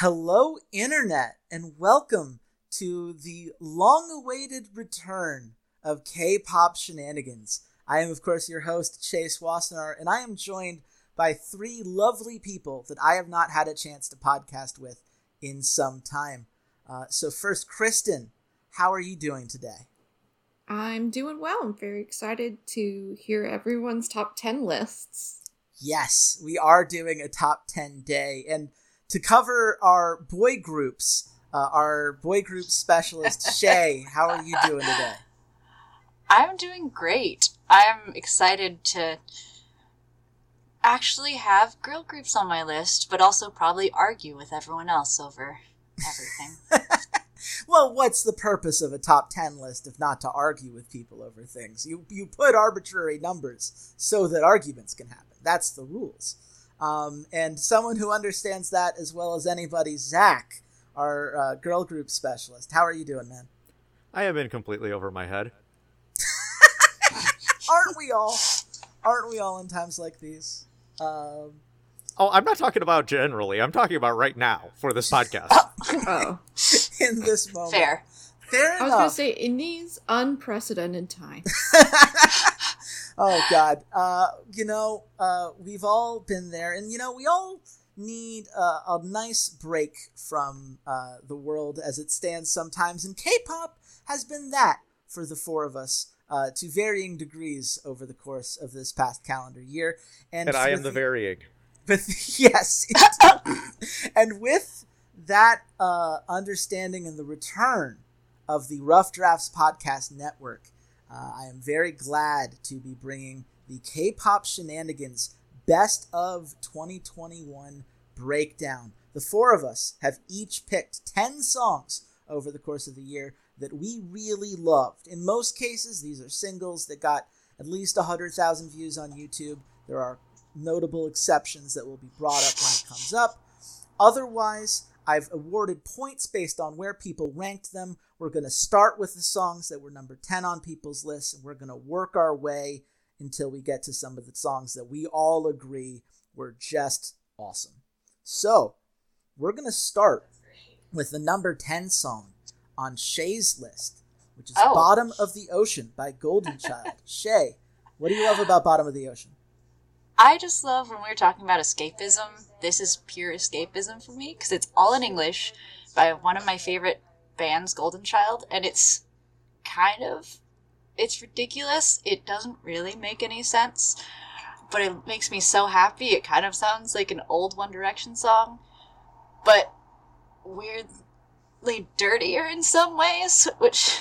Hello, Internet, and welcome to the long awaited return of K pop shenanigans. I am, of course, your host, Chase Wassenaar, and I am joined by three lovely people that I have not had a chance to podcast with in some time. Uh, so, first, Kristen, how are you doing today? I'm doing well. I'm very excited to hear everyone's top 10 lists. Yes, we are doing a top 10 day. And to cover our boy groups, uh, our boy group specialist, Shay, how are you doing today? I'm doing great. I'm excited to actually have girl groups on my list, but also probably argue with everyone else over everything. well, what's the purpose of a top 10 list if not to argue with people over things? You, you put arbitrary numbers so that arguments can happen. That's the rules. Um, and someone who understands that as well as anybody, Zach, our uh, girl group specialist. How are you doing, man? I have been completely over my head. Aren't we all? Aren't we all in times like these? Um, oh, I'm not talking about generally. I'm talking about right now for this podcast. oh, in this moment. Fair. Fair enough. I was going to say, in these unprecedented times. Oh God, uh, you know, uh, we've all been there, and you know, we all need uh, a nice break from uh, the world as it stands sometimes, and K-pop has been that for the four of us. Uh, to varying degrees over the course of this past calendar year, and, and I am the varying. But yes, and with that uh, understanding and the return of the Rough Drafts Podcast Network, uh, I am very glad to be bringing the K pop shenanigans best of 2021 breakdown. The four of us have each picked 10 songs over the course of the year that we really loved. In most cases, these are singles that got at least 100,000 views on YouTube. There are notable exceptions that will be brought up when it comes up. Otherwise, I've awarded points based on where people ranked them. We're going to start with the songs that were number 10 on people's lists, and we're going to work our way until we get to some of the songs that we all agree were just awesome. So, we're going to start with the number 10 song on Shay's list, which is oh. Bottom of the Ocean by Golden Child. Shay, what do you love about Bottom of the Ocean? I just love when we are talking about escapism. This is pure escapism for me because it's all in English by one of my favorite bands, Golden Child, and it's kind of it's ridiculous. It doesn't really make any sense, but it makes me so happy. It kind of sounds like an old One Direction song, but weirdly dirtier in some ways, which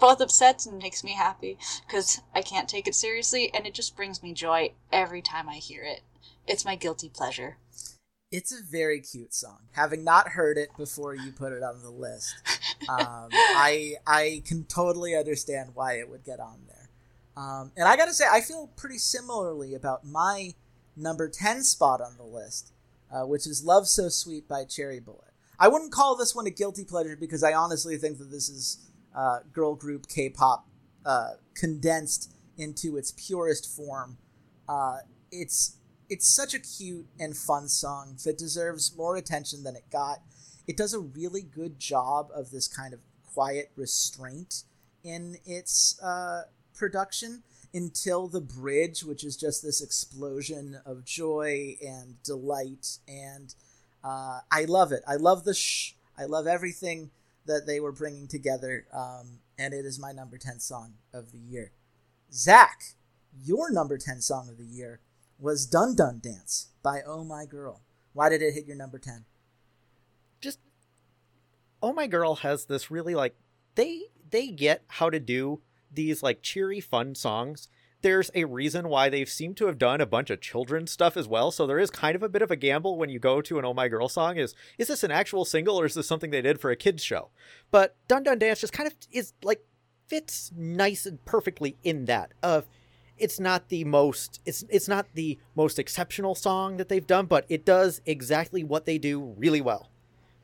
both upsets and makes me happy because I can't take it seriously, and it just brings me joy every time I hear it. It's my guilty pleasure. It's a very cute song. Having not heard it before you put it on the list, um, I I can totally understand why it would get on there. Um, and I gotta say, I feel pretty similarly about my number ten spot on the list, uh, which is "Love So Sweet" by Cherry Bullet. I wouldn't call this one a guilty pleasure because I honestly think that this is uh, girl group K-pop uh, condensed into its purest form. Uh, it's it's such a cute and fun song that deserves more attention than it got. It does a really good job of this kind of quiet restraint in its uh, production until the bridge, which is just this explosion of joy and delight. And uh, I love it. I love the shh. I love everything that they were bringing together, um, and it is my number 10 song of the year. Zach, your number 10 song of the year was Dun Dun Dance by Oh My Girl. Why did it hit your number 10? Just Oh My Girl has this really like they they get how to do these like cheery fun songs there's a reason why they seem to have done a bunch of children's stuff as well. So there is kind of a bit of a gamble when you go to an Oh My Girl song is is this an actual single or is this something they did for a kids show? But Dun Dun Dance just kind of is like fits nice and perfectly in that of it's not the most it's it's not the most exceptional song that they've done, but it does exactly what they do really well.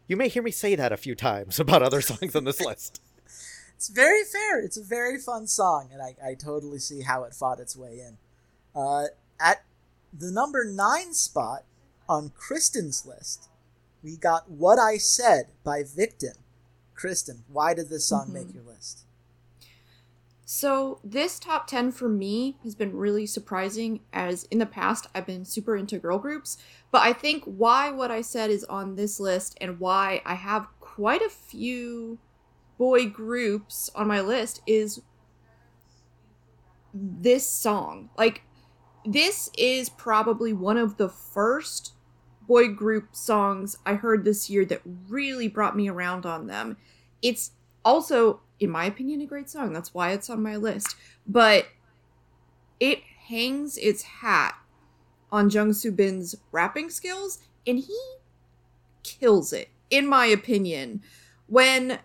You may hear me say that a few times about other songs on this list it's very fair. It's a very fun song, and I, I totally see how it fought its way in. Uh, at the number nine spot on Kristen's list, we got What I Said by Victon. Kristen, why did this song mm-hmm. make your list? So, this top 10 for me has been really surprising, as in the past I've been super into girl groups. But I think why what I said is on this list and why I have quite a few boy groups on my list is this song. Like, this is probably one of the first boy group songs I heard this year that really brought me around on them. It's also, in my opinion, a great song. That's why it's on my list. But it hangs its hat on Jung Soo Bin's rapping skills, and he kills it, in my opinion. When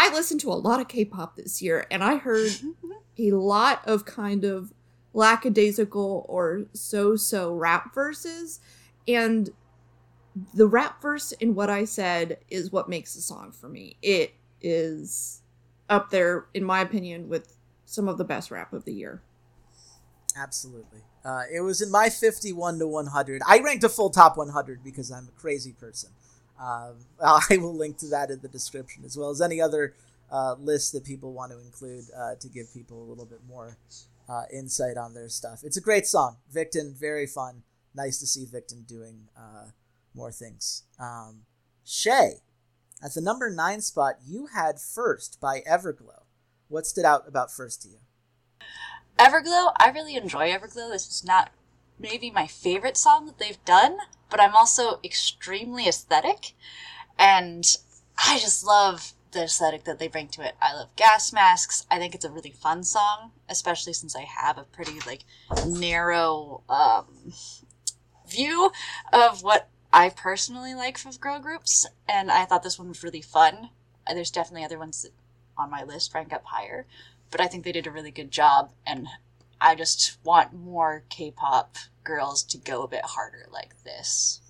I listened to a lot of K pop this year, and I heard a lot of kind of lackadaisical or so so rap verses. And the rap verse in what I said is what makes the song for me. It is up there, in my opinion, with some of the best rap of the year. Absolutely. Uh, it was in my 51 to 100. I ranked a full top 100 because I'm a crazy person. Um, I will link to that in the description as well as any other uh, list that people want to include uh, to give people a little bit more uh, insight on their stuff. It's a great song. Victon, very fun. Nice to see Victon doing uh, more things. Um, Shay, at the number nine spot, you had First by Everglow. What stood out about First to you? Everglow, I really enjoy Everglow. This is not maybe my favorite song that they've done, but I'm also extremely aesthetic. And I just love the aesthetic that they bring to it. I love gas masks. I think it's a really fun song, especially since I have a pretty like narrow um, view of what I personally like from girl groups, and I thought this one was really fun. There's definitely other ones that on my list rank up higher, but I think they did a really good job, and I just want more K-pop girls to go a bit harder like this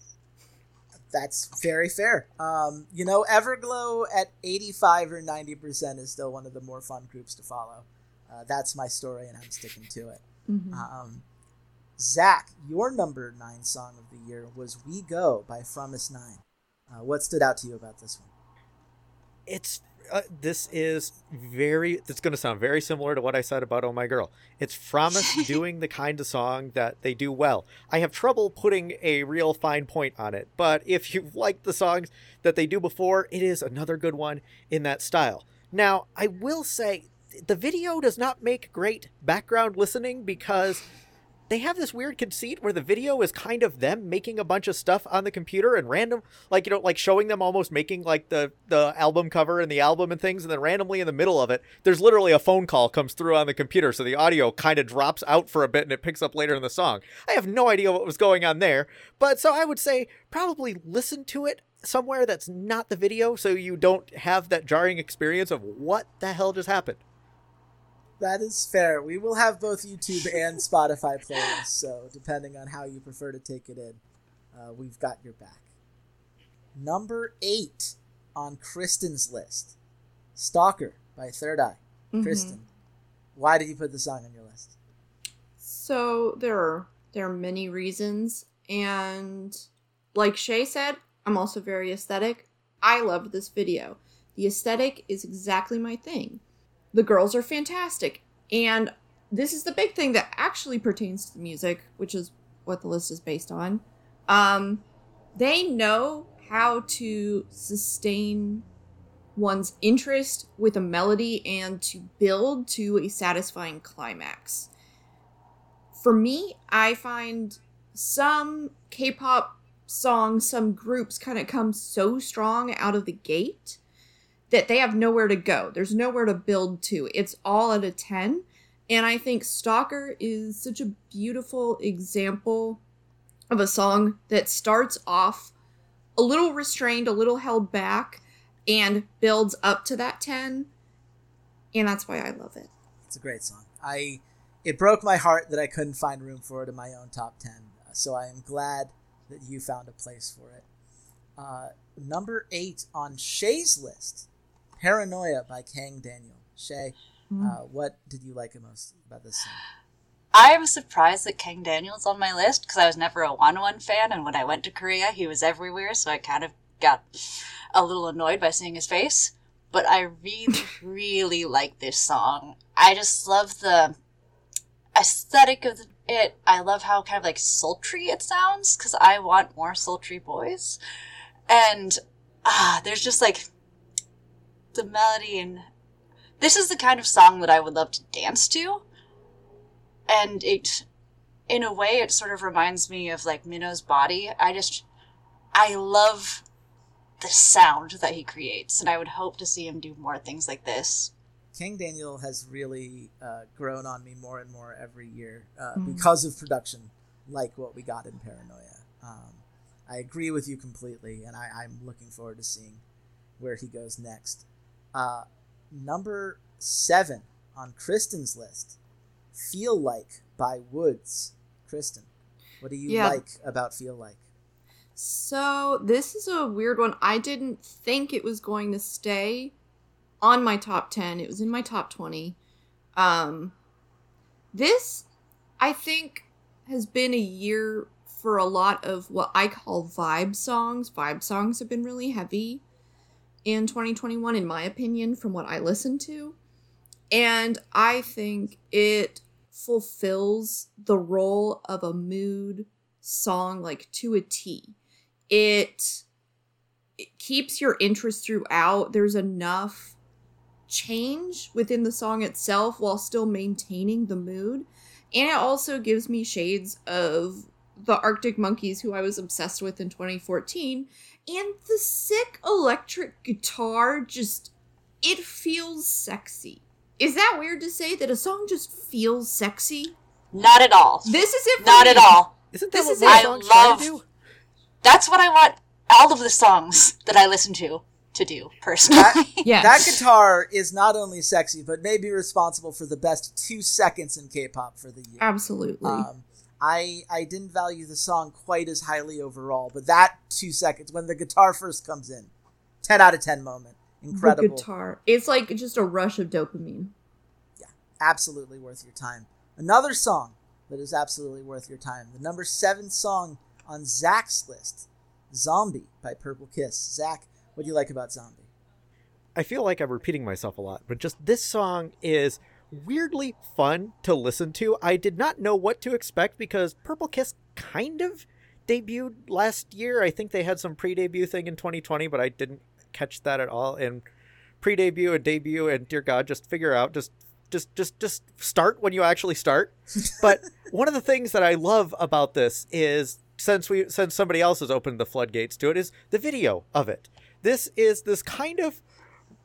that's very fair. Um, you know, Everglow at 85 or 90% is still one of the more fun groups to follow. Uh, that's my story, and I'm sticking to it. Mm-hmm. Um, Zach, your number nine song of the year was We Go by Fromis Nine. Uh, what stood out to you about this one? It's uh, this is very it's going to sound very similar to what i said about oh my girl. It's Fromis doing the kind of song that they do well. I have trouble putting a real fine point on it but if you like the songs that they do before it is another good one in that style. Now i will say the video does not make great background listening because they have this weird conceit where the video is kind of them making a bunch of stuff on the computer and random like you know like showing them almost making like the the album cover and the album and things and then randomly in the middle of it there's literally a phone call comes through on the computer so the audio kind of drops out for a bit and it picks up later in the song. I have no idea what was going on there but so i would say probably listen to it somewhere that's not the video so you don't have that jarring experience of what the hell just happened that is fair. We will have both YouTube and Spotify playlists, so depending on how you prefer to take it in, uh, we've got your back. Number eight on Kristen's list, "Stalker" by Third Eye. Mm-hmm. Kristen, why did you put the song on your list? So there are there are many reasons, and like Shay said, I'm also very aesthetic. I loved this video. The aesthetic is exactly my thing the girls are fantastic. And this is the big thing that actually pertains to the music, which is what the list is based on. Um, they know how to sustain one's interest with a melody and to build to a satisfying climax. For me, I find some K pop songs, some groups kind of come so strong out of the gate that they have nowhere to go. There's nowhere to build to. It's all at a 10. And I think Stalker is such a beautiful example of a song that starts off a little restrained, a little held back, and builds up to that 10. And that's why I love it. It's a great song. I it broke my heart that I couldn't find room for it in my own top 10. So I am glad that you found a place for it. Uh, number eight on Shay's list Paranoia by Kang Daniel. Shay, mm. uh, what did you like the most about this song? I am surprised that Kang Daniel's on my list because I was never a Wanna One fan, and when I went to Korea, he was everywhere, so I kind of got a little annoyed by seeing his face. But I really, really like this song. I just love the aesthetic of it. I love how kind of like sultry it sounds because I want more sultry boys. And ah, there's just like the melody and this is the kind of song that I would love to dance to and it in a way it sort of reminds me of like Minho's body. I just I love the sound that he creates and I would hope to see him do more things like this. Kang Daniel has really uh, grown on me more and more every year uh, mm. because of production like what we got in Paranoia. Um, I agree with you completely, and I, am looking forward to seeing where he goes next. Uh, number seven on Kristen's list Feel Like by WOODZ. Kristen, what do you yeah. like about Feel Like? So, this is a weird one. I didn't think it was going to stay on my top 10. It was in my top 20. Um this I think has been a year for a lot of what I call vibe songs. Vibe songs have been really heavy in 2021 in my opinion from what I listened to. And I think it fulfills the role of a mood song like to a T. It it keeps your interest throughout. There's enough change within the song itself while still maintaining the mood. And it also gives me shades of the Arctic Monkeys, who I was obsessed with in 2014. And the sick electric guitar just, it feels sexy. Is that weird to say that a song just feels sexy? Not at all. This is it. Not me. at all. Isn't that this what is I love? That's what I want. All of the songs that I listen to to do personally. That, yes. that guitar is not only sexy, but may be responsible for the best two seconds in K-pop for the year. Absolutely. Um, I I didn't value the song quite as highly overall, but that two seconds when the guitar first comes in, ten out of ten moment incredible. The guitar. It's like just a rush of dopamine. Yeah, absolutely worth your time. Another song that is absolutely worth your time. The number seven song on Zach's list, "Zombie" by Purple Kiss. Zach, what do you like about "Zombie"? I feel like I'm repeating myself a lot, but just this song is weirdly fun to listen to. I did not know what to expect because Purple Kiss kind of debuted last year. I think they had some pre-debut thing in 2020, but I didn't catch that at all. And pre-debut and debut and dear God, just figure out just just just just start when you actually start. but one of the things that I love about this is since we since somebody else has opened the floodgates to it is the video of it. This is this kind of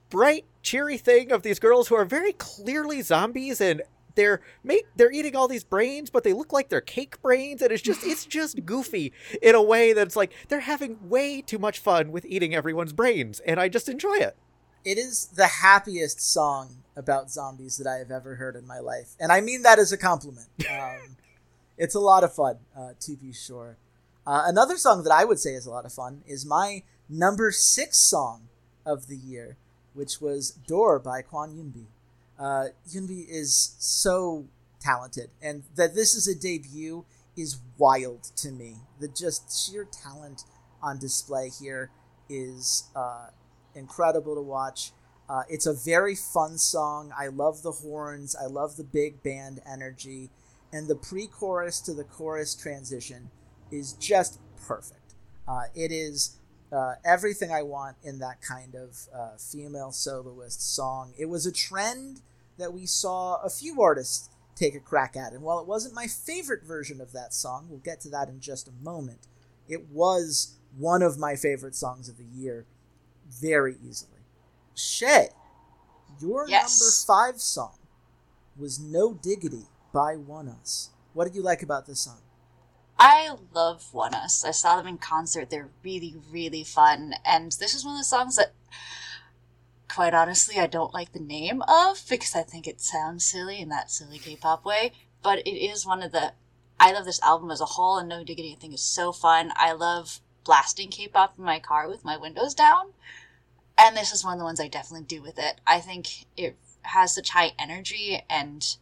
bright, cheery thing of these girls who are very clearly zombies and they're make they're eating all these brains, but they look like they're cake brains, and it's just it's just goofy in a way that's like they're having way too much fun with eating everyone's brains, and I just enjoy it. It is the happiest song about zombies that I have ever heard in my life, and I mean that as a compliment. Um, it's a lot of fun, uh, to be sure. Uh, another song that I would say is a lot of fun is my number six song of the year, which was "Door" by Kwon Eunbi. uh, Eunbi is so talented, and that this is a debut is wild to me. The just sheer talent on display here is uh, incredible to watch. Uh, it's a very fun song. I love the horns. I love the big band energy, and the pre-chorus to the chorus transition is just perfect. Uh, it is uh, everything I want in that kind of uh, female soloist song. It was a trend that we saw a few artists take a crack at, and while it wasn't my favorite version of that song, we'll get to that in just a moment. It was one of my favorite songs of the year, very easily. Shay, your yes. number five song was "No Diggity" by ONEUS. What did you like about this song? I love ONEUS. I saw them in concert. They're really, really fun. And this is one of the songs that, quite honestly, I don't like the name of because I think it sounds silly in that silly K pop way. But it is one of the. I love this album as a whole, and No Diggity I think is so fun. I love blasting K pop in my car with my windows down. And this is one of the ones I definitely do with it. I think it has such high energy and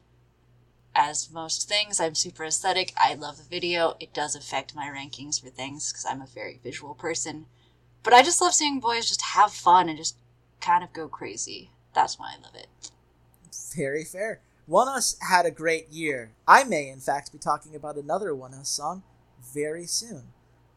as most things, I'm super aesthetic. I love the video. It does affect my rankings for things because I'm a very visual person. But I just love seeing boys just have fun and just kind of go crazy. That's why I love it. Very fair. ONEUS had a great year. I may, in fact, be talking about another ONEUS song very soon.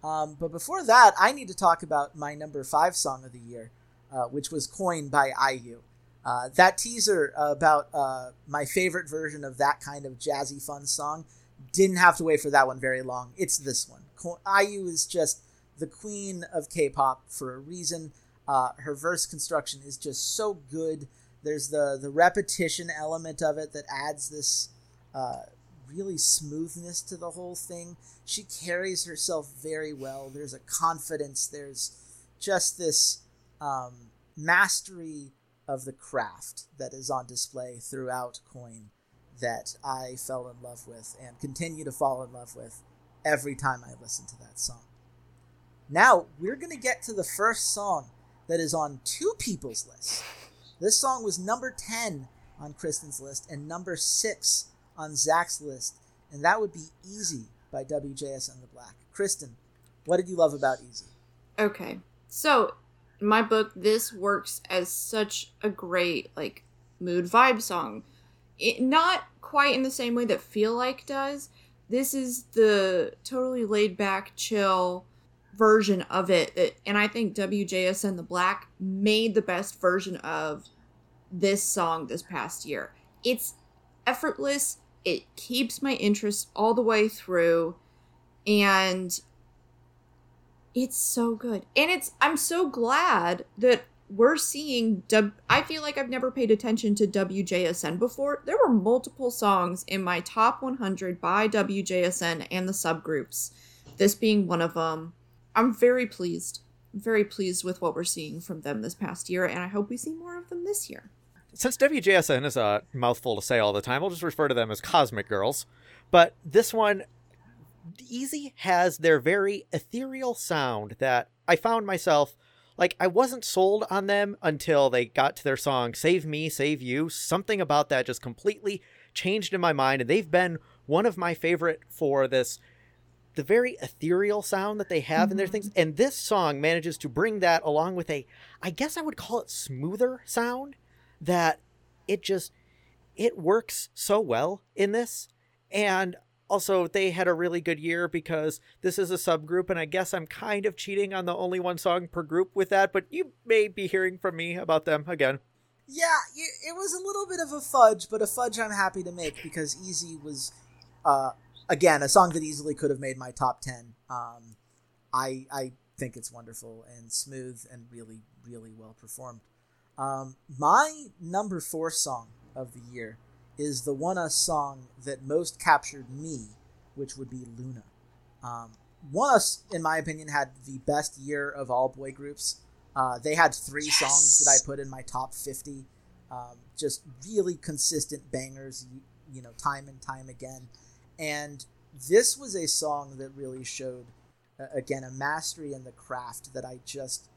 Um, but before that, I need to talk about my number five song of the year, uh, which was Coin by IU. Uh, that teaser about uh, my favorite version of that kind of jazzy fun song didn't have to wait for that one very long. It's this one. IU is just the queen of K-pop for a reason. Uh, her verse construction is just so good. There's the the repetition element of it that adds this uh, really smoothness to the whole thing. She carries herself very well. There's a confidence. There's just this um, mastery of the craft that is on display throughout Coin that I fell in love with and continue to fall in love with every time I listen to that song. Now, we're going to get to the first song that is on two people's lists. This song was number 10 on Kristen's list and number 6 on Zach's list, and that would be Easy by WJSN the Black. Kristen, what did you love about Easy? Okay. So, my book, this works as such a great like mood vibe song. It, not quite in the same way that Feel Like does. This is the totally laid back, chill version of it. And I think wjsn the Black made the best version of this song this past year. It's effortless, it keeps my interest all the way through, and it's so good. And it's I'm so glad that we're seeing I feel like I've never paid attention to WJSN before. There were multiple songs in my top 100 by WJSN and the subgroups. This being one of them. I'm very pleased. very pleased with what we're seeing from them this past year and I hope we see more of them this year. Since WJSN is a mouthful to say all the time, we'll just refer to them as Cosmic Girls. But this one Easy has their very ethereal sound that I found myself like I wasn't sold on them until they got to their song Save Me, Save You. Something about that just completely changed in my mind and they've been one of my favorite for this the very ethereal sound that they have mm-hmm. in their things and this song manages to bring that along with a I guess I would call it smoother sound that it just it works so well in this and also, they had a really good year because this is a subgroup, and I guess I'm kind of cheating on the only one song per group with that, but you may be hearing from me about them again. Yeah, it was a little bit of a fudge, but a fudge I'm happy to make because Easy was, uh, again, a song that easily could have made my top 10. Um, I, I think it's wonderful and smooth and really, really well performed. Um, my number four song of the year is the ONEUS song that most captured me, which would be Luna. Um, ONEUS, in my opinion, had the best year of all boy groups. Uh, they had three yes. songs that I put in my top 50. Um, just really consistent bangers, you, you know, time and time again. And this was a song that really showed, uh, again, a mastery in the craft that I just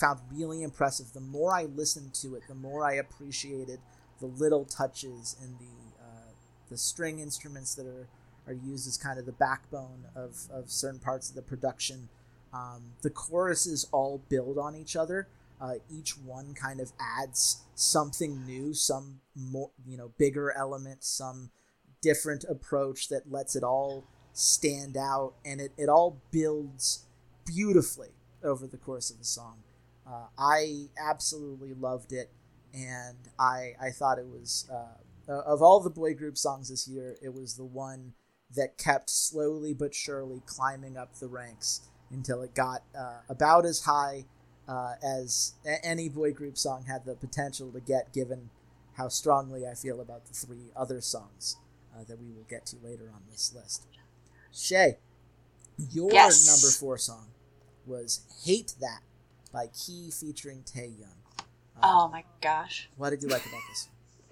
found really impressive. The more I listened to it, the more I appreciated the little touches and the uh, the string instruments that are are used as kind of the backbone of, of certain parts of the production. Um, the choruses all build on each other. Uh, each one kind of adds something new, some more, you know, bigger element, some different approach that lets it all stand out, and it, it all builds beautifully over the course of the song. Uh, I absolutely loved it and I I thought it was uh, of all the boy group songs this year, it was the one that kept slowly but surely climbing up the ranks until it got uh, about as high uh, as any boy group song had the potential to get, given how strongly I feel about the three other songs uh, that we will get to later on this list. Shay, your yes. number four song was "Hate That" by Key featuring Taeyeon. Oh my gosh. What did you like about this?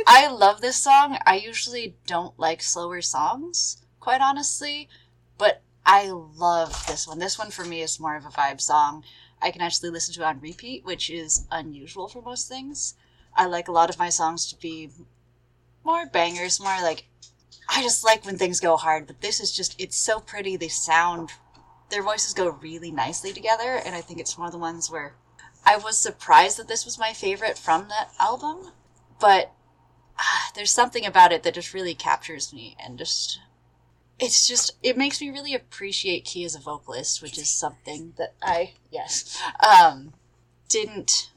I love this song. I usually don't like slower songs, quite honestly, but I love this one. This one for me is more of a vibe song. I can actually listen to it on repeat, which is unusual for most things. I like a lot of my songs to be more bangers, more like I just like when things go hard, but this is just it's so pretty. They sound their voices go really nicely together, and I think it's one of the ones where I was surprised that this was my favorite from that album, but ah, there's something about it that just really captures me and just it's just it makes me really appreciate Key as a vocalist, which is something that I yes um didn't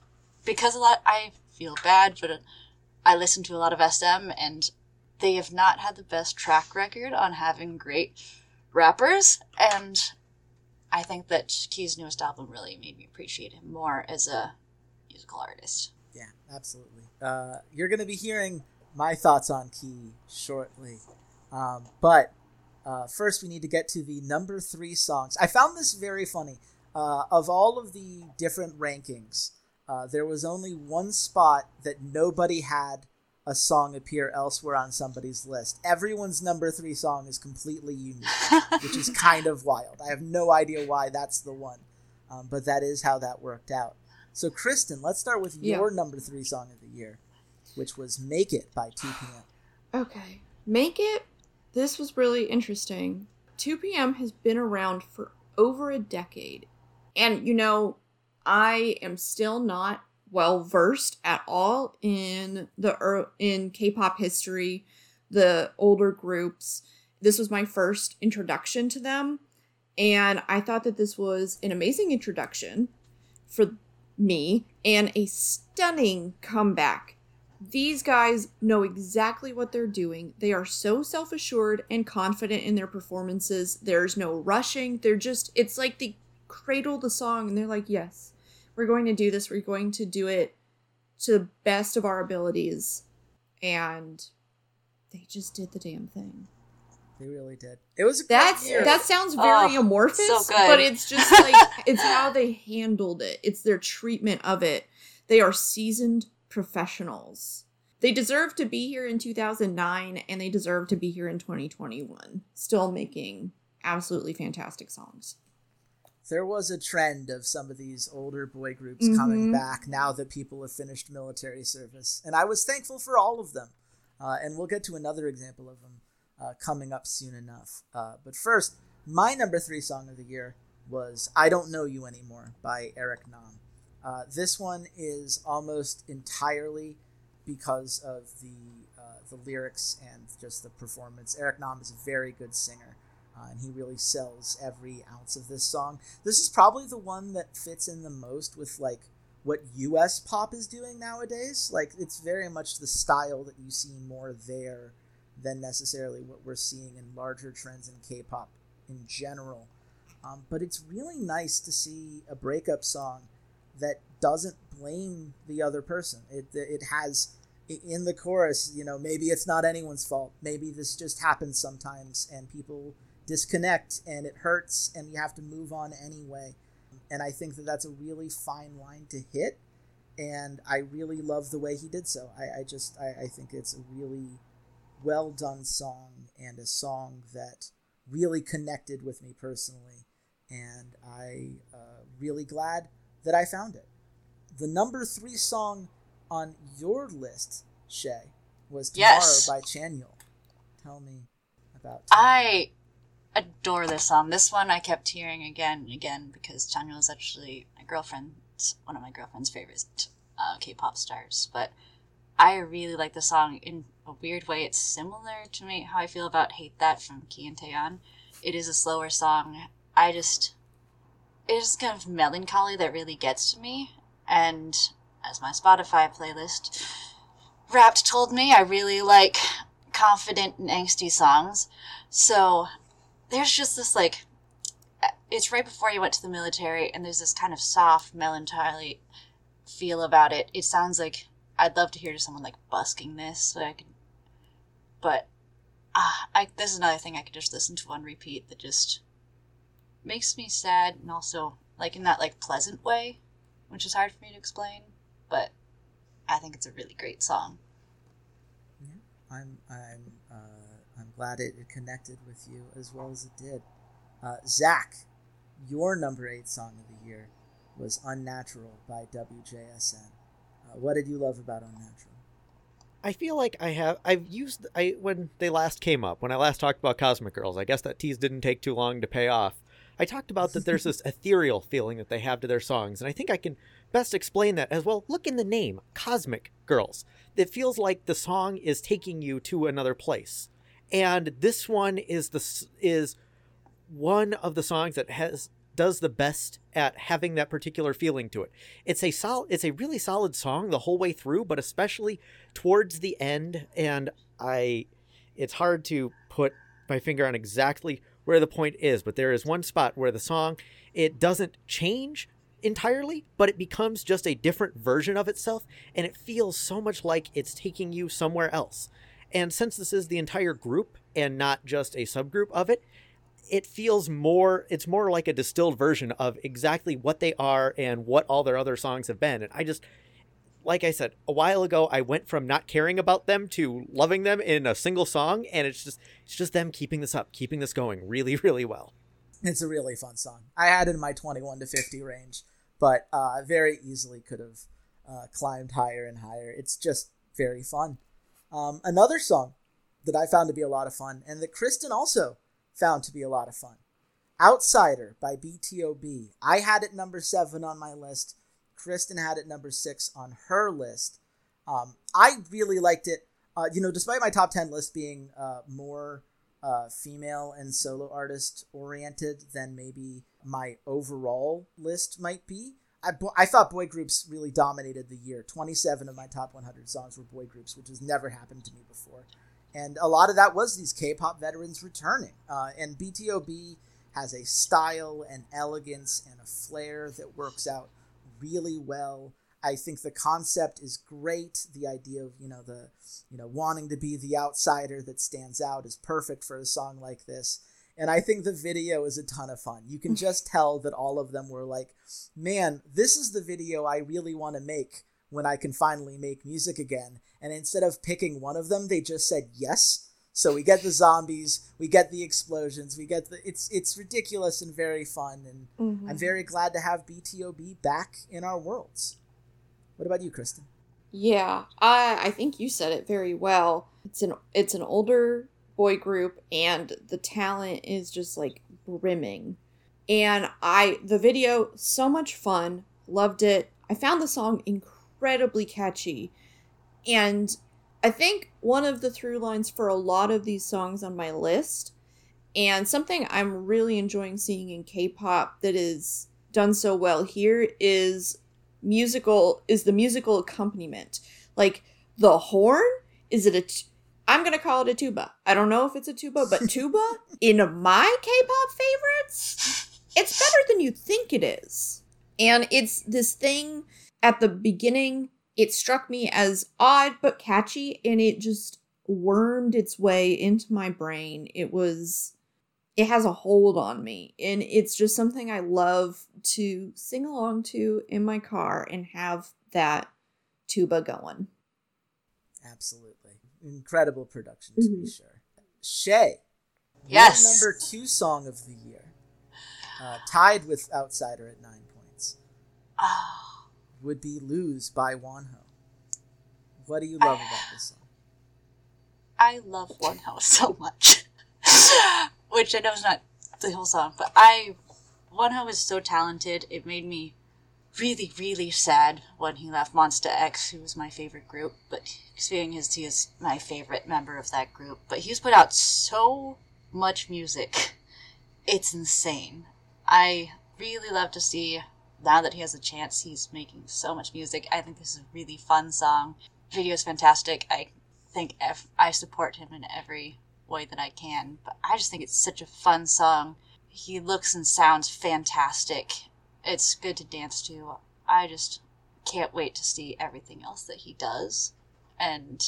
because a lot I feel bad, but I listen to a lot of SM and they have not had the best track record on having great rappers and I think that Key's newest album really made me appreciate him more as a musical artist. Yeah, absolutely. Uh, you're going to be hearing my thoughts on Key shortly. Um, but uh, first, we need to get to the number three songs. I found this very funny. Uh, of all of the different rankings, uh, there was only one spot that nobody had a song appear elsewhere on somebody's list. Everyone's number three song is completely unique, which is kind of wild. I have no idea why that's the one, um, but that is how that worked out. So, Kristen, let's start with Yeah. your number three song of the year, which was "Make It" by 2PM. Okay. Make It, this was really interesting. 2 p.m. has been around for over a decade. And, you know, I am still not well versed at all in the in K-pop history, the older groups. This was my first introduction to them, and I thought that this was an amazing introduction for me and a stunning comeback these guys know exactly what they're doing. They are so self assured and confident in their performances. There's no rushing. They're just, it's like they cradle the song and they're like, yes, we're going to do this. We're going to do it to the best of our abilities. And they just did the damn thing. They really did. It was a That's year. that sounds very Oh, amorphous, so but it's just like it's how they handled it. It's their treatment of it. They are seasoned professionals. They deserve to be here in 2009 and they deserve to be here in 2021, still making absolutely fantastic songs. There was a trend of some of these older boy groups coming Mhm. back now that people have finished military service, and I was thankful for all of them. Uh, and we'll get to another example of them uh, coming up soon enough. Uh, but first, my number three song of the year was "I Don't Know You Anymore" by Eric Nam. Uh, this one is almost entirely because of the uh, the lyrics and just the performance. Eric Nam is a very good singer. Uh, and he really sells every ounce of this song. This is probably the one that fits in the most with like what US pop is doing nowadays. Like it's very much the style that you see more there than necessarily what we're seeing in larger trends in K-pop in general. Um, but it's really nice to see a breakup song that doesn't blame the other person. It it has in the chorus, you know, maybe it's not anyone's fault. Maybe this just happens sometimes, and people disconnect, and it hurts, and you have to move on anyway. And I think that that's a really fine line to hit, and I really love the way he did so. I, I just I, I think it's a really well done song and a song that really connected with me personally, and I uh, really glad that I found it. The number three song on your list, Shay, was Tomorrow Yes. by Chanyeol. Tell me about I adore this song. This one I kept hearing again and again because Chanyeol is actually my girlfriend's one of my girlfriend's favorite uh, K-pop stars. But I really like the song in a weird way. It's similar to me how I feel about "Hate That" from Key and Taeyeon. It is a slower song. I just it is kind of melancholy that really gets to me. And as my Spotify playlist Wrapped told me, I really like confident and angsty songs. So there's just this like it's right before you went to the military and there's this kind of soft melancholy feel about it. It sounds like i'd love to hear someone like busking this so i can but ah, I, this is another thing i could just listen to on repeat that just makes me sad and also like in that like pleasant way which is hard for me to explain but i think it's a really great song. I'm I'm I'm glad it, it connected with you as well as it did. Uh, Zach, your number eight song of the year was "Unnatural" by WJSN. Uh, what did you love about "Unnatural"? I feel like I have I've used I when they last came up when I last talked about Cosmic Girls. I guess that tease didn't take too long to pay off. I talked about that there's this ethereal feeling that they have to their songs, and I think I can best explain that as well. Look in the name, Cosmic Girls. It feels like the song is taking you to another place, and this one is the is one of the songs that has does the best at having that particular feeling to it. It's a sol- it's a really solid song the whole way through, but especially towards the end and I it's hard to put my finger on exactly where the point is, but there is one spot where the song it doesn't change entirely, but it becomes just a different version of itself and it feels so much like it's taking you somewhere else. And since this is the entire group and not just a subgroup of it, it feels more it's more like a distilled version of exactly what they are and what all their other songs have been. And i just like i said a while ago i went from not caring about them to loving them in a single song. And it's just it's just them keeping this up keeping this going really really well. It's a really fun song. I had in my 21 to 50 range but uh, very easily could have uh, climbed higher and higher. It's just very fun um, another song that i found to be a lot of fun and that kristen also found to be a lot of fun. Outsider by BTOB. I had it number seven on my list. Kristen had it number six on her list. Um, I really liked it. Uh, you know, despite my top 10 list being uh, more uh, female and solo artist oriented than maybe my overall list might be, I, I thought boy groups really dominated the year. 27 of my top 100 songs were boy groups, which has never happened to me before and a lot of that was these K-pop veterans returning. Uh, and BTOB has a style and elegance and a flair that works out really well. I think the concept is great. The idea of you know the you know wanting to be the outsider that stands out is perfect for a song like this. And I think the video is a ton of fun. You can just tell that all of them were like, "Man, this is the video I really want to make when I can finally make music again." and instead of picking one of them, they just said yes. So we get the zombies, we get the explosions, we get the it's it's ridiculous and very fun, and mm-hmm. I'm very glad to have BTOB back in our worlds. What about you, Kristen? Yeah, I I think you said it very well. It's an it's an older boy group, and the talent is just like brimming. And I the video so much fun, loved it. I found the song incredibly catchy and I think one of the through lines for a lot of these songs on my list, and something I'm really enjoying seeing in K pop that is done so well here is musical is the musical accompaniment. Like the horn, is it a t- I'm gonna call it a tuba. I don't know if it's a tuba, but tuba in my K-pop favorites, it's better than you think it is. And it's this thing at the beginning it struck me as odd but catchy and it just wormed its way into my brain. It was it has a hold on me and it's just something I love to sing along to in my car and have that tuba going. Absolutely. Incredible production to mm-hmm. be sure. Shay. Yes. Number two song of the year. Uh, tied with Outsider at nine points. Oh would be Lose by Wonho. What do you love I, about this song? I love Wonho so much. Which I know is not the whole song, but I Wonho is so talented. It made me really, really sad when he left Monsta X, who was my favorite group. But seeing his he is my favorite member of that group. But he's put out so much music. It's insane. I really love to see now that he has a chance, he's making so much music. I think this is a really fun song. Video is fantastic. I think F- I support him in every way that I can. But I just think it's such a fun song. He looks and sounds fantastic. It's good to dance to. I just can't wait to see everything else that he does. And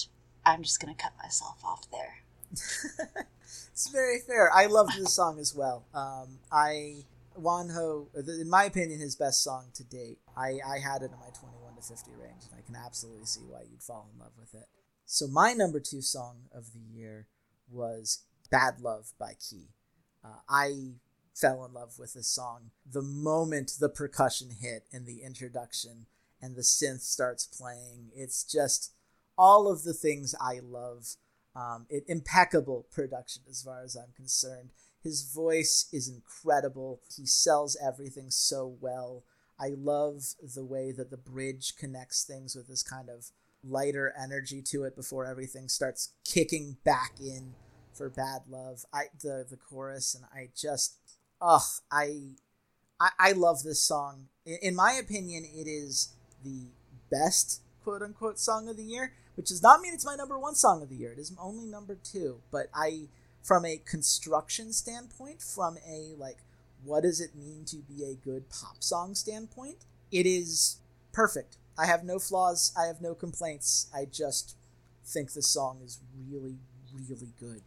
I'm just to cut myself off there. it's very fair. I love this song as well. Um, I Wonho, in my opinion, his best song to date. I, I had it in my 21 to 50 range, and I can absolutely see why you'd fall in love with it. So my number two song of the year was Bad Love by Key. Uh, I fell in love with this song the moment the percussion hit in the introduction and the synth starts playing. It's just all of the things I love. Um, it, impeccable production as far as I'm concerned. His voice is incredible. He sells everything so well. I love the way that the bridge connects things with this kind of lighter energy to it before everything starts kicking back in for bad love. I the the chorus and I just ugh I I, I love this song. In, in my opinion, it is the best quote unquote song of the year, which does not mean it's my number one song of the year. It is only number two. But I from a construction standpoint, from a like what does it mean to be a good pop song standpoint, it is perfect. I have no flaws. I have no complaints. I just think the song is really, really good.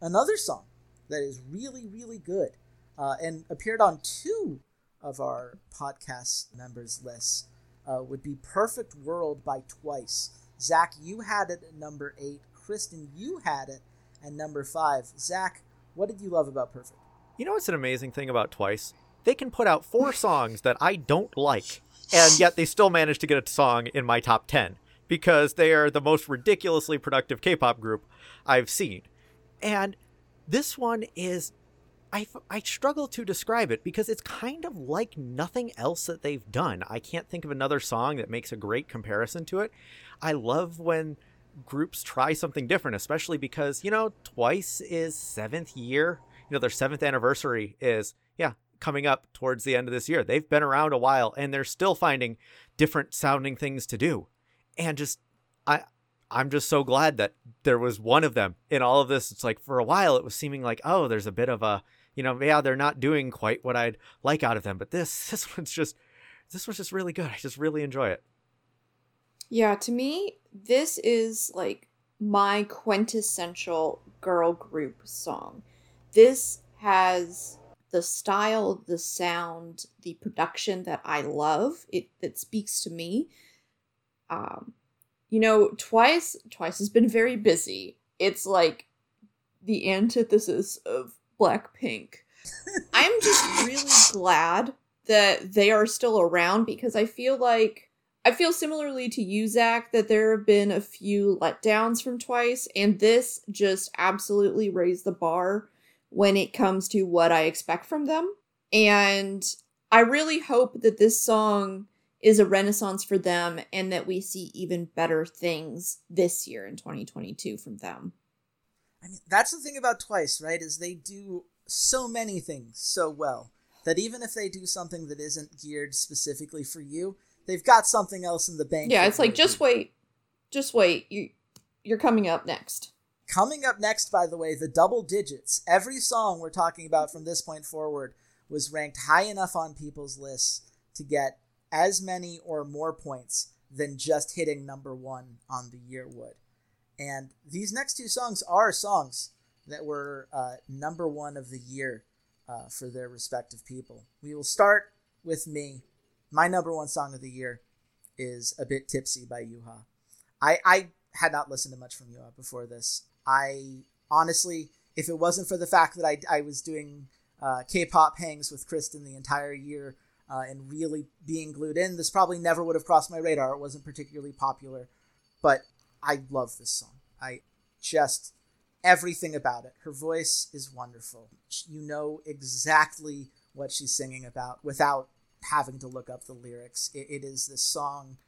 Another song that is really, really good uh, and appeared on two of our podcast members' lists uh, would be Perfect World by Twice. Zach, you had it at number eight. Kristen, you had it at number five. Zach, what did you love about Perfect? You know what's an amazing thing about Twice? They can put out four songs that I don't like, and yet they still manage to get a song in my top 10 because they are the most ridiculously productive K pop group I've seen. And this one is. I, I struggle to describe it because it's kind of like nothing else that they've done. I can't think of another song that makes a great comparison to it. I love when groups try something different, especially because, you know, Twice is seventh year. You know, their seventh anniversary is, yeah, coming up towards the end of this year. They've been around a while and they're still finding different sounding things to do. And just, I, I'm just so glad that there was one of them in all of this. It's like for a while it was seeming like, oh, there's a bit of a, you know, yeah, they're not doing quite what I'd like out of them. But this, this one's just, this was just really good. I just really enjoy it. Yeah, to me, this is like my quintessential girl group song. This has the style, the sound, the production that I love. It that speaks to me. Um, you know, twice twice has been very busy. It's like the antithesis of Blackpink. I'm just really glad that they are still around because I feel like I feel similarly to you, Zach, that there have been a few letdowns from Twice, and this just absolutely raised the bar when it comes to what I expect from them. And I really hope that this song is a renaissance for them and that we see even better things this year in 2022 from them. I mean, that's the thing about Twice, right? Is they do so many things so well that even if they do something that isn't geared specifically for you, they've got something else in the bank. Yeah, it's like just people. wait. Just wait. You you're coming up next. Coming up next, by the way, the double digits. Every song we're talking about from this point forward was ranked high enough on people's lists to get as many or more points than just hitting number one on the year would. And these next two songs are songs that were uh, number one of the year uh, for their respective people. We will start with me. My number one song of the year is A Bit Tipsy by Yuha. I, I had not listened to much from Yuha before this. I honestly, if it wasn't for the fact that I, I was doing uh, K-pop hangs with Kristen the entire year uh, and really being glued in, this probably never would have crossed my radar. It wasn't particularly popular, but I love this song. I just everything about it. Her voice is wonderful. You know exactly what she's singing about without having to look up the lyrics. it, it is this song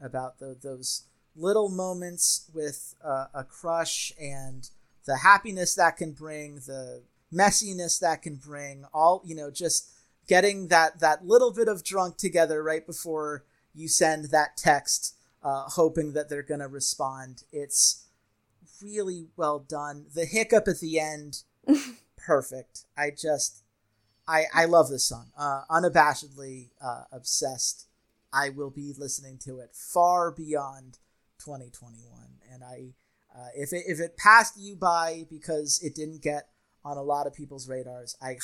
about the, those little moments with uh, a crush and the happiness that can bring, the messiness that can bring, all you know, just getting that that little bit of drunk together right before you send that text, uh, hoping that they're gonna respond. It's really well done. The hiccup at the end, perfect. I just, I I love this song. Uh, unabashedly uh, obsessed. I will be listening to it far beyond 2021, and I. Uh, if it if it passed you by because it didn't get on a lot of people's radars, I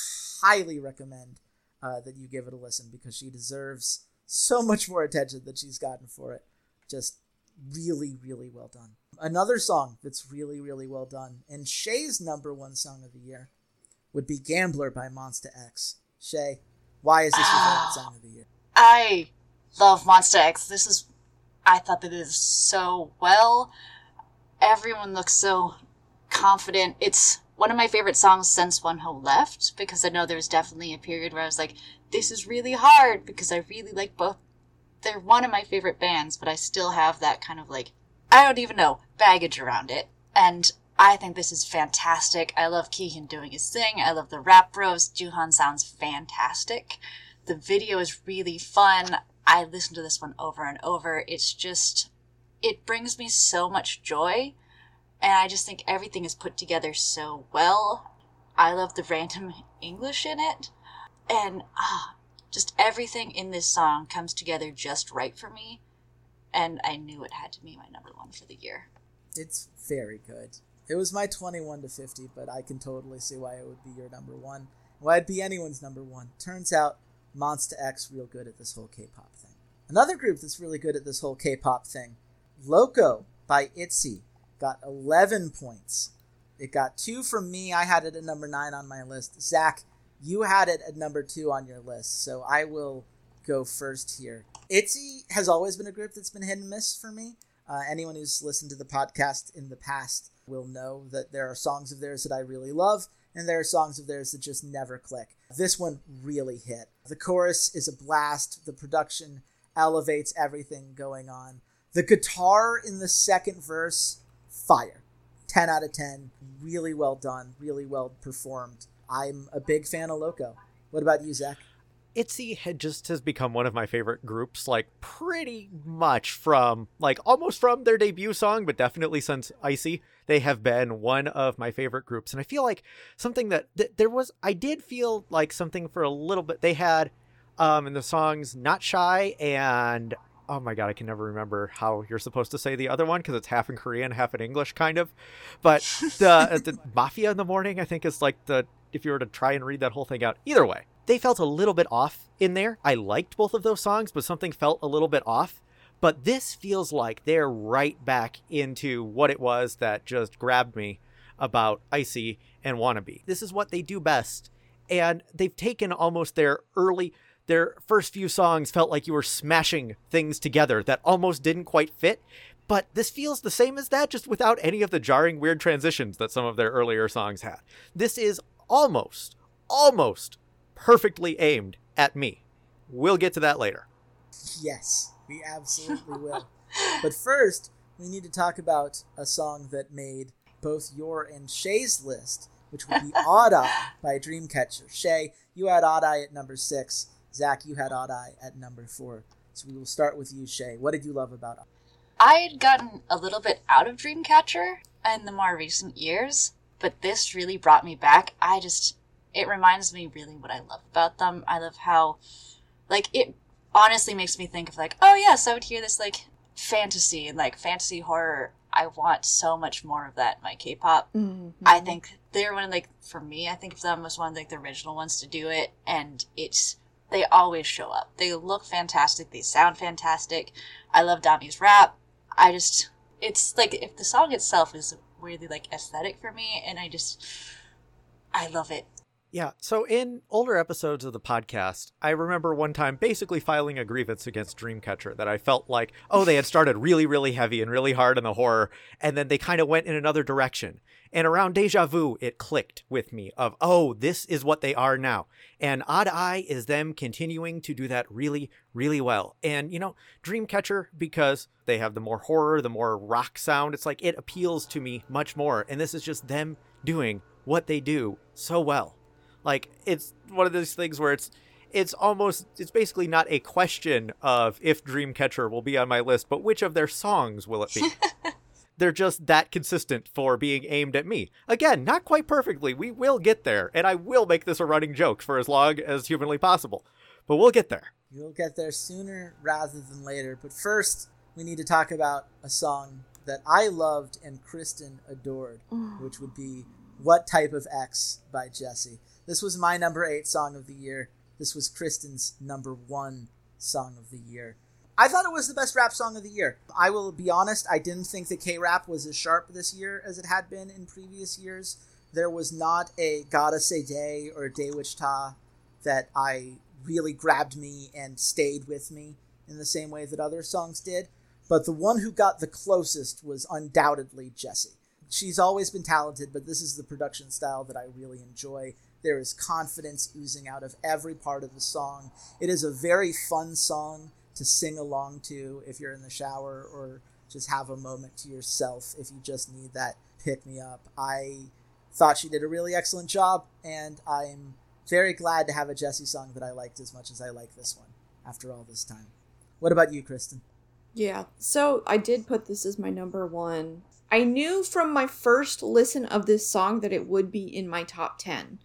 highly recommend uh, that you give it a listen because she deserves so much more attention than she's gotten for it. Just really, really well done. Another song that's really, really well done, and Shay's number one song of the year would be Gambler by Monsta X. Shay, why is this your favorite ah. song of the year? I love Monsta X. This is I thought that it is so well. Everyone looks so confident. It's one of my favorite songs since Wonho left because I know there was definitely a period where I was like, this is really hard because I really like both. They're one of my favorite bands, but I still have that kind of like, I don't even know, baggage around it. And I think this is fantastic. I love Kihyun doing his thing. I love the rap bros. Jooheon sounds fantastic. The video is really fun. I listen to this one over and over. It's just, it brings me so much joy. And I just think everything is put together so well. I love the random English in it. And ah, just everything in this song comes together just right for me. And I knew it had to be my number one for the year. It's very good. It was my 21 to 50, but I can totally see why it would be your number one. Why it'd be anyone's number one. Turns out Monsta X real good at this whole K-pop thing. Another group that's really good at this whole K-pop thing, Loco by ITZY, got 11 points. It got two from me. I had it at number nine on my list. Zach, you had it at number two on your list, so I will go first here. ITZY has always been a group that's been hit and miss for me. Uh, anyone who's listened to the podcast in the past will know that there are songs of theirs that I really love, and there are songs of theirs that just never click. This one really hit. The chorus is a blast, the production elevates everything going on. The guitar in the second verse, fire. 10 out of 10. Really well done, really well performed. I'm a big fan of Loco. What about you, Zach? ITZY had just has become one of my favorite groups, like pretty much from like almost from their debut song, but definitely since Icy, they have been one of my favorite groups. And I feel like something that, that there was, I did feel like something for a little bit. They had um in the songs "Not Shy" and oh my god, I can never remember how you're supposed to say the other one because it's half in Korean, half in English, kind of. But the the Mafia in the morning, I think, is like the if you were to try and read that whole thing out. Either way, they felt a little bit off in there. I liked both of those songs, but something felt a little bit off. But this feels like they're right back into what it was that just grabbed me about Icy and Wannabe. This is what they do best. And they've taken almost their early, their first few songs felt like you were smashing things together that almost didn't quite fit. But this feels the same as that, just without any of the jarring, weird transitions that some of their earlier songs had. This is almost, almost perfectly aimed at me. We'll get to that later. Yes, we absolutely will. but first, we need to talk about a song that made both your and Shay's list, which would be Odd Eye by Dreamcatcher. Shay, you had Odd Eye at number six. Zach, you had Odd Eye at number four. So we will start with you, Shay. What did you love about it? I had gotten a little bit out of Dreamcatcher in the more recent years, but this really brought me back. I just, it reminds me really what I love about them. I love how, like, it honestly makes me think of, like, oh, yes, I would hear this, like, fantasy and, like, fantasy horror. I want so much more of that in my K pop. Mm-hmm. I think they're one of like for me, I think of them as one of like the original ones to do it, and it's they always show up. They look fantastic. They sound fantastic. I love Dami's rap. I just it's like if the song itself is really like aesthetic for me, and I just I love it. Yeah. So in older episodes of the podcast, I remember one time basically filing a grievance against Dreamcatcher that I felt like, oh, they had started really, really heavy and really hard in the horror, and then they kind of went in another direction. And around Deja Vu, it clicked with me of, oh, this is what they are now. And Odd Eye is them continuing to do that really, really well. And, you know, Dreamcatcher, because they have the more horror, the more rock sound, it's like it appeals to me much more. And this is just them doing what they do so well. Like it's one of those things where it's it's almost it's basically not a question of if Dreamcatcher will be on my list, but which of their songs will it be? They're just that consistent for being aimed at me. Again, not quite perfectly. We will get there, and I will make this a running joke for as long as humanly possible. But we'll get there. You'll get there sooner rather than later. But first, we need to talk about a song that I loved and Kristen adored, which would be What Type of X by Jessi. This was my number eight song of the year. This was Kristen's number one song of the year. I thought it was the best rap song of the year. I will be honest, I didn't think the K rap was as sharp this year as it had been in previous years. There was not a Gotta Say Day or Daechwita that I really grabbed me and stayed with me in the same way that other songs did. but the one who got the closest was undoubtedly Jessi. She's always been talented, but this is the production style that I really enjoy. There is confidence oozing out of every part of the song. It is a very fun song to sing along to if you're in the shower or just have a moment to yourself if you just need that pick me up. I thought she did a really excellent job, and I'm very glad to have a Jessi song that I liked as much as I like this one after all this time. What about you, Kristen? Yeah, so I did put this as my number one. I knew from my first listen of this song that it would be in my top 10.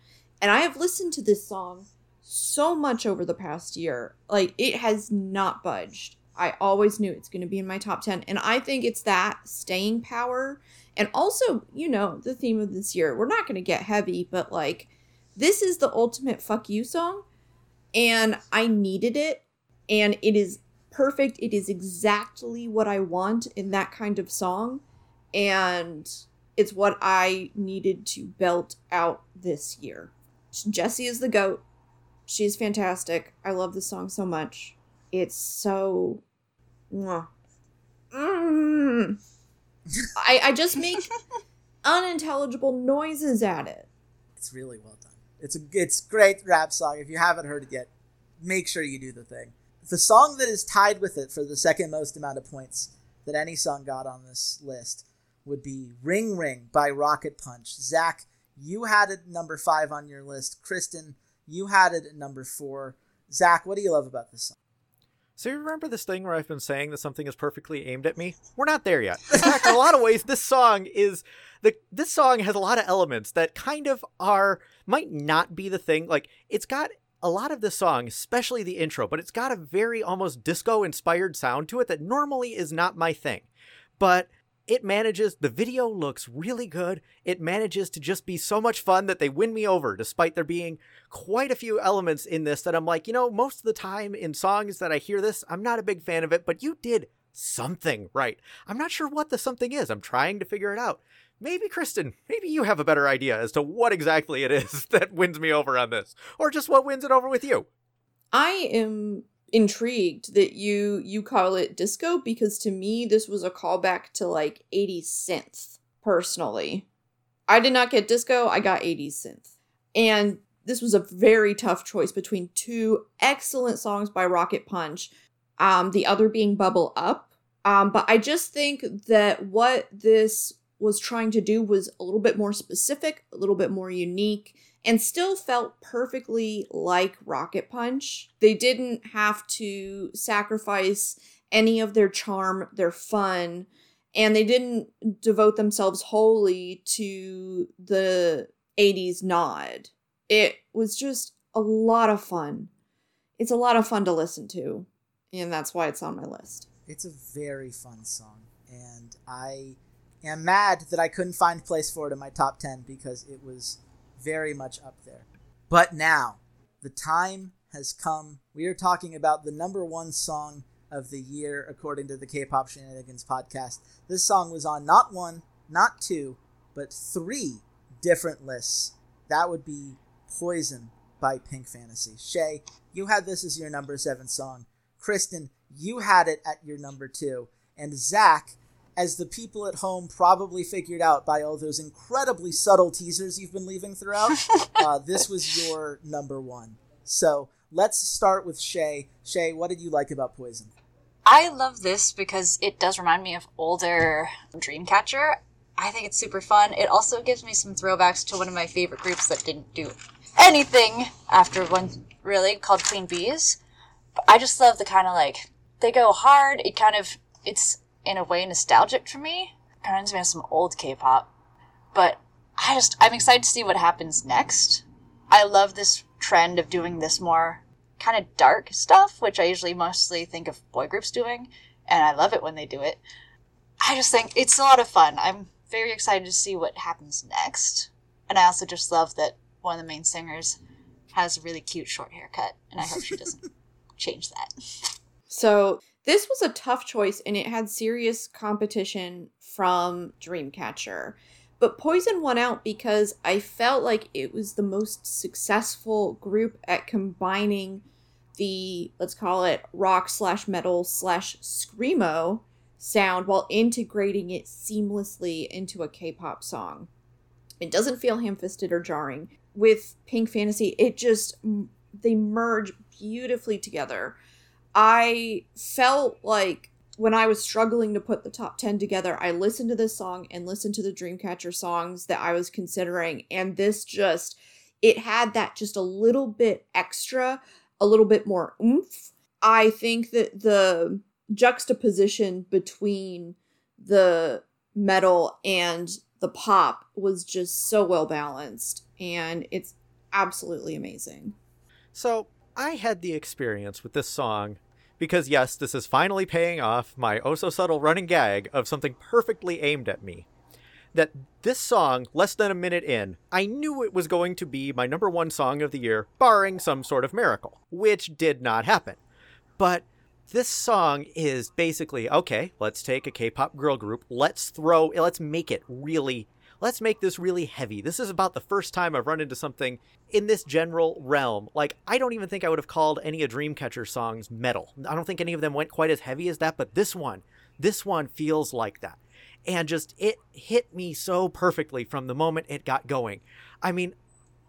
And I have listened to this song so much over the past year. Like, it has not budged. I always knew it's going to be in my top 10. And I think it's that staying power. And also, you know, the theme of this year. We're not going to get heavy, but like, this is the ultimate fuck you song. And I needed it. And it is perfect. It is exactly what I want in that kind of song. And it's what I needed to belt out this year. Jessi is the goat. She's fantastic. I love this song so much. It's so. Mm. I, I just make unintelligible noises at it. It's really well done. It's a it's great rap song. If you haven't heard it yet, make sure you do the thing. The song that is tied with it for the second most amount of points that any song got on this list would be Ring Ring by Rocket Punch. Zach, you had it number five on your list. Kristen, you had it at number four. Zach, what do you love about this song? So you remember this thing where I've been saying that something is perfectly aimed at me? We're not there yet. In fact, in a lot of ways, this song is the this song has a lot of elements that kind of are might not be the thing. Like it's got a lot of the song, especially the intro, but it's got a very almost disco inspired sound to it that normally is not my thing. But it manages the video looks really good. It manages to just be so much fun that they win me over despite there being quite a few elements in this that i'm like you know most of the time in songs that i hear this i'm not a big fan of it but you did something right. I'm not sure what the something is. I'm trying to figure it out. Maybe kristen maybe you have a better idea as to what exactly it is that wins me over on this or just what wins it over with you. I am intrigued that you you call it disco because to me this was a callback to like 80s synth personally. I did not get disco, I got 80s synth. And this was a very tough choice between two excellent songs by Rocket Punch, um, the other being Bubble Up. Um, but I just think that what this was trying to do was a little bit more specific, a little bit more unique, and still felt perfectly like Rocket Punch. They didn't have to sacrifice any of their charm, their fun, and they didn't devote themselves wholly to the 80s nod. It was just a lot of fun. It's a lot of fun to listen to, and that's why it's on my list. It's a very fun song, and I am mad that I couldn't find place for it in my top 10 because it was very much up there. But now, the time has come. We are talking about the number one song of the year, according to the K pop shenanigans podcast. This song was on not one, not two, but three different lists. That would be Poison by Pink Fantasy. Shay, you had this as your number seven song. Kristen, you had it at your number two. And Zach, as the people at home probably figured out by all those incredibly subtle teasers you've been leaving throughout, uh, this was your number one. So let's start with Shay. Shay, what did you like about Poison? I love this because it does remind me of older Dreamcatcher. I think it's super fun. It also gives me some throwbacks to one of my favorite groups that didn't do anything after one, really, called Queen B'Z. But I just love the kind of like, they go hard. It kind of, it's in a way nostalgic for me. Of reminds me of some old K-pop. But I just, I'm excited to see what happens next. I love this trend of doing this more kind of dark stuff, which I usually mostly think of boy groups doing, and I love it when they do it. I just think it's a lot of fun. I'm very excited to see what happens next. And I also just love that one of the main singers has a really cute short haircut, and I hope she doesn't change that. So this was a tough choice and it had serious competition from Dreamcatcher. But Poison won out because I felt like it was the most successful group at combining the, let's call it rock slash metal slash screamo sound while integrating it seamlessly into a K-pop song. It doesn't feel ham-fisted or jarring. With Pink Fantasy, it just they merge beautifully together. I felt like when I was struggling to put the top 10 together, I listened to this song and listened to the Dreamcatcher songs that I was considering. And this just, it had that just a little bit extra, a little bit more oomph. I think that the juxtaposition between the metal and the pop was just so well balanced. And it's absolutely amazing. So, I had the experience with this song because yes, this is finally paying off my oh so subtle running gag of something perfectly aimed at me. That this song, less than a minute in, I knew it was going to be my number one song of the year, barring some sort of miracle, which did not happen. But this song is basically okay, let's take a K pop girl group, let's throw, let's make it really let's make this really heavy. This is about the first time I've run into something in this general realm. Like, I don't even think I would have called any of Dreamcatcher songs metal. I don't think any of them went quite as heavy as that, but this one, this one feels like that. And just, it hit me so perfectly from the moment it got going. I mean,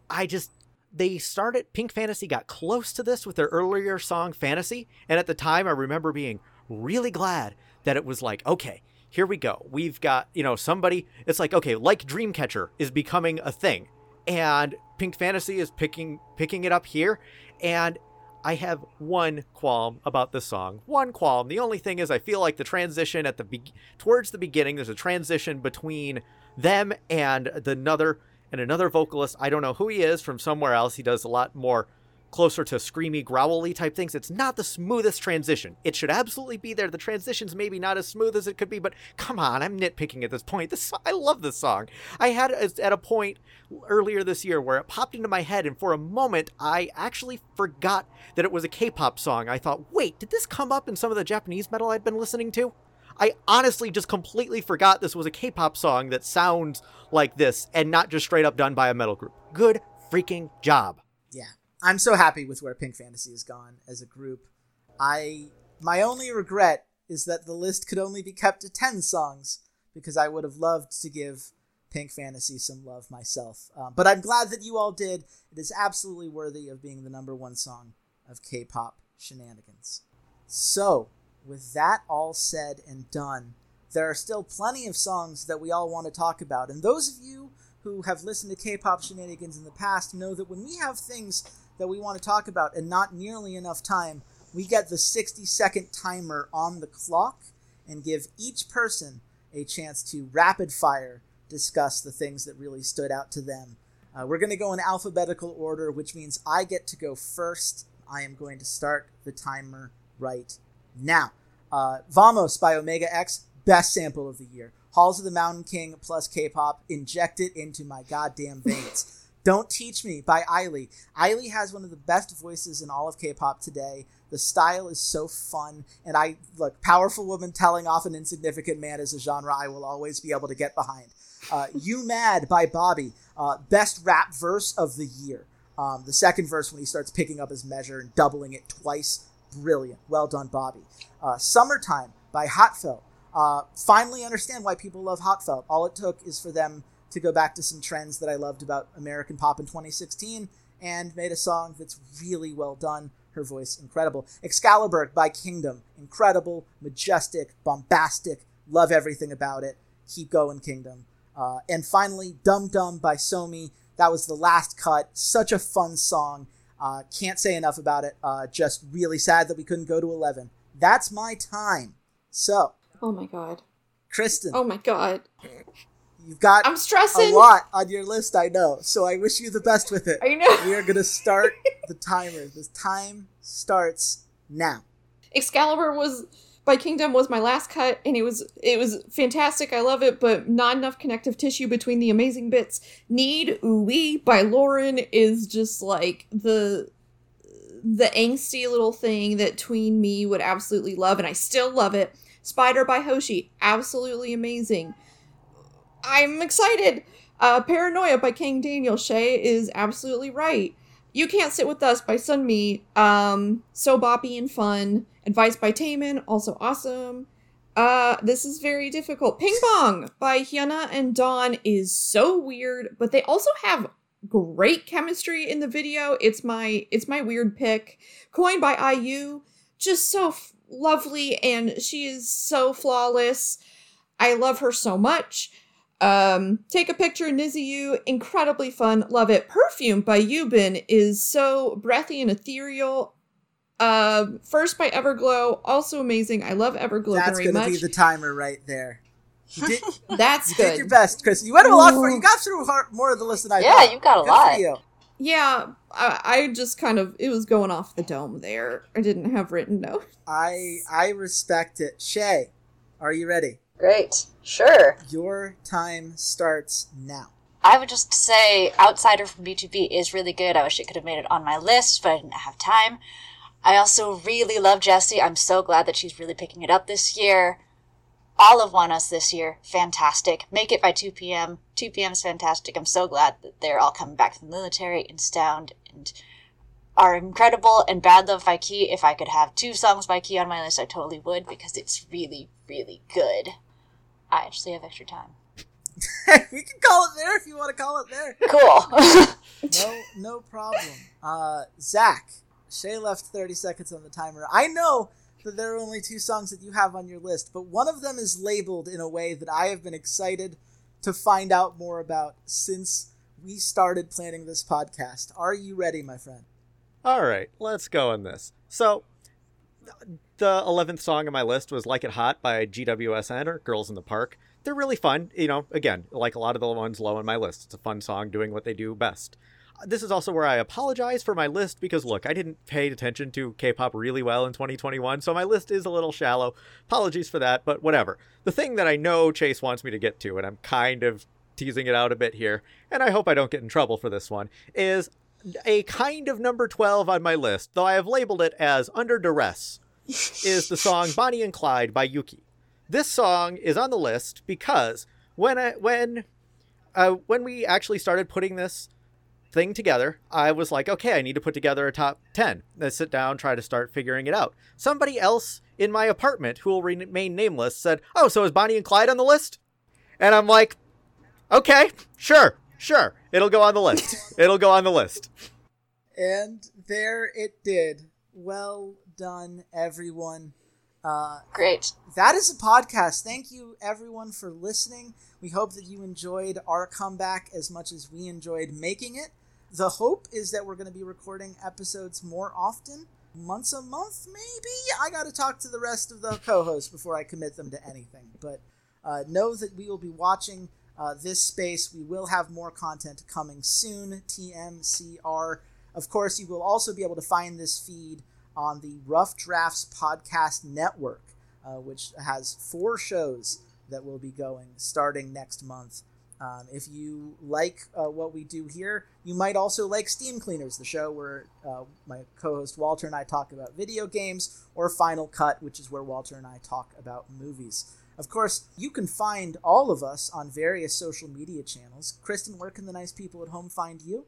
I just, they started, Pink Fantasy got close to this with their earlier song, Fantasy. And at the time, I remember being really glad that it was like, okay, here we go. We've got, you know, somebody, it's like, okay, like Dreamcatcher is becoming a thing. And Pink Fantasy is picking picking it up here. And I have one qualm about this song. One qualm. The only thing is I feel like the transition at the be- towards the beginning, there's a transition between them and the another and another vocalist. I don't know who he is from somewhere else. He does a lot more closer to screamy, growly type things. It's not the smoothest transition. It should absolutely be there. The transition's maybe not as smooth as it could be, but come on, I'm nitpicking at this point. This I love this song. I had it at a point earlier this year where it popped into my head, and for a moment, I actually forgot that it was a K-pop song. I thought, wait, did this come up in some of the Japanese metal I'd been listening to? I honestly just completely forgot this was a K-pop song that sounds like this and not just straight up done by a metal group. Good freaking job. I'm so happy with where Pink Fantasy has gone as a group. I my only regret is that the list could only be kept to 10 songs because I would have loved to give Pink Fantasy some love myself. Um, but I'm glad that you all did. It is absolutely worthy of being the number one song of K pop shenanigans. So, with that all said and done, there are still plenty of songs that we all want to talk about. And those of you who have listened to K pop shenanigans in the past know that when we have things that we want to talk about and not nearly enough time, we get the 60 second timer on the clock and give each person a chance to rapid fire discuss the things that really stood out to them. Uh, we're going to go in alphabetical order, which means I get to go first. I am going to start the timer right now. Uh, Vamos by Omega X, best sample of the year. Halls of the Mountain King plus K pop, inject it into my goddamn veins. Don't Teach Me by Ailee. Ailee has one of the best voices in all of K-pop today. The style is so fun, and I look powerful woman telling off an insignificant man is a genre I will always be able to get behind. Uh, you Mad by Bobby, uh, best rap verse of the year. Um, the second verse when he starts picking up his measure and doubling it twice, brilliant. Well done, Bobby. Uh, Summertime by Hotfelt. Uh, finally understand why people love Hotfelt. All it took is for them to go back to some trends that I loved about American pop in 2016 and made a song that's really well done. Her voice incredible. Excalibur by Kingdom, incredible, majestic, bombastic. Love everything about it. Keep going, Kingdom. Uh, and finally, Dumb Dumb by Somi. That was the last cut. Such a fun song. Uh, can't say enough about it. Uh, just really sad that we couldn't go to 11. That's my time. So. Oh my god. Kristen. Oh my god. You've got I'm stressing. a lot on your list, I know. So I wish you the best with it. I know. We are going to start the timer. The time starts now. Excalibur was by Kingdom was my last cut, and it was it was fantastic. I love it, but not enough connective tissue between the amazing bits. Need Ooh by Lauren is just like the the angsty little thing that tween me would absolutely love, and I still love it. Spider by Hoshi, absolutely amazing. I'm excited. Uh, Paranoia by Kang Daniel Shay is absolutely right. You Can't Sit With Us by Sunmi, um, so boppy and fun. Advice by Taemin, also awesome. Uh, this is very difficult. Ping Pong by Hyuna and Dawn is so weird, but they also have great chemistry in the video. It's my it's my weird pick. Coin by IU, just so f- lovely, and she is so flawless. I love her so much. Um, take a picture, NiziU, incredibly fun, love it. Perfume by Yubin is so breathy and ethereal. Uh, first by Everglow, also amazing. I love Everglow That's very gonna much. be the timer right there. You did, That's you good. did your best, Chris. You went a lot for you got through har- more of the list than I did. Yeah, thought. you got a Good lot. For you. Yeah, I, I just kind of it was going off the dome there. I didn't have written notes. I I respect it. Shay, are you ready? Great. Sure. Your time starts now. I would just say Outsider from BtoB is really good. I wish it could have made it on my list, but I didn't have time. I also really love Jessi. I'm so glad that she's really picking it up this year. All of ONEUS this year, fantastic. Make it by 2 p.m. 2 p.m. is fantastic. I'm so glad that they're all coming back from the military and Stound and are incredible. And Bad Love by Key, if I could have two songs by Key on my list, I totally would because it's really, really good. I actually have extra time. we can call it there if you want to call it there. Cool. No, no problem. Uh, Zach, Shay left 30 seconds on the timer. I know that there are only two songs that you have on your list, but one of them is labeled in a way that I have been excited to find out more about since we started planning this podcast. Are you ready, my friend? All right, let's go on this. So, the 11th song on my list was Like It Hot by GWSN or Girls in the Park. They're really fun. You know, again, like a lot of the ones low on my list. It's a fun song doing what they do best. This is also where I apologize for my list because, look, I didn't pay attention to K pop really well in 2021, so my list is a little shallow. Apologies for that, but whatever. The thing that I know Chase wants me to get to, and I'm kind of teasing it out a bit here, and I hope I don't get in trouble for this one, is a kind of number 12 on my list, though I have labeled it as Under Duress, is the song Bonnie and Clyde by Yuqi. This song is on the list because when I, when uh, when we actually started putting this thing together, I was like, okay, I need to put together a top 10. Let's sit down, try to start figuring it out. Somebody else in my apartment, who will remain nameless, said, oh, so is Bonnie and Clyde on the list? And I'm like, okay, sure, sure. It'll go on the list. It'll go on the list. And there it did. Well done, everyone. Uh, Great. that is a podcast. Thank you, everyone, for listening. We hope that you enjoyed our comeback as much as we enjoyed making it. The hope is that we're going to be recording episodes more often, once a month, maybe. I got to talk to the rest of the co hosts before I commit them to anything. But uh, know that we will be watching uh, this space. We will have more content coming soon. TMCR. Of course, you will also be able to find this feed on the Rough Drafts Podcast Network, uh, which has four shows that will be going starting next month. Um, if you like uh, what we do here, you might also like Steam Cleaners, the show where uh, my co host Walter and I talk about video games, or Final Cut, which is where Walter and I talk about movies. Of course, you can find all of us on various social media channels. Kristen, where can the nice people at home find you?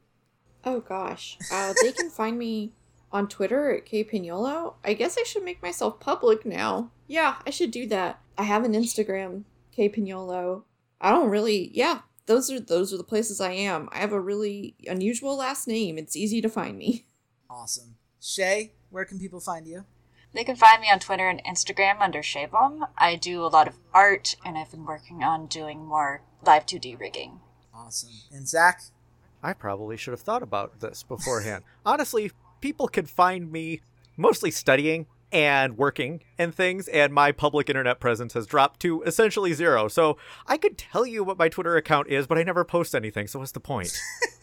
Oh gosh, uh, they can find me on Twitter at kpignolo. I guess I should make myself public now. Yeah, I should do that. I have an Instagram, kpignolo. I don't really. Yeah, those are those are the places I am. I have a really unusual last name. It's easy to find me. Awesome. Shay, where can people find you? They can find me on Twitter and Instagram under Shaybom. I do a lot of art, and I've been working on doing more live 2D rigging. Awesome. And Zach? I probably should have thought about this beforehand. Honestly, people can find me mostly studying and working and things, and my public internet presence has dropped to essentially zero. So I could tell you what my Twitter account is, but I never post anything, so what's the point?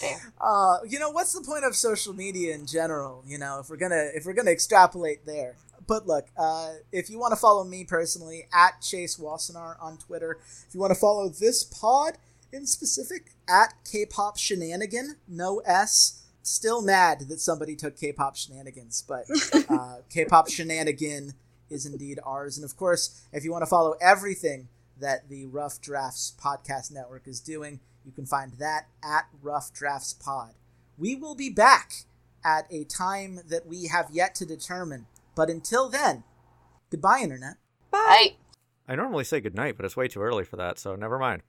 There. Uh, you know, what's the point of social media in general? You know, if we're gonna if we're gonna extrapolate there. But look, uh, if you want to follow me personally at Chase Wassenaar on Twitter, if you want to follow this pod in specific at K-pop Shenanigan, no S. Still mad that somebody took K-pop Shenanigans, but uh, K-pop Shenanigan is indeed ours. And of course, if you want to follow everything that the Rough Drafts Podcast Network is doing, you can find that at Rough Drafts Pod. We will be back at a time that we have yet to determine. But until then, goodbye, Internet. Bye. I I normally say goodnight, but it's way too early for that, so never mind.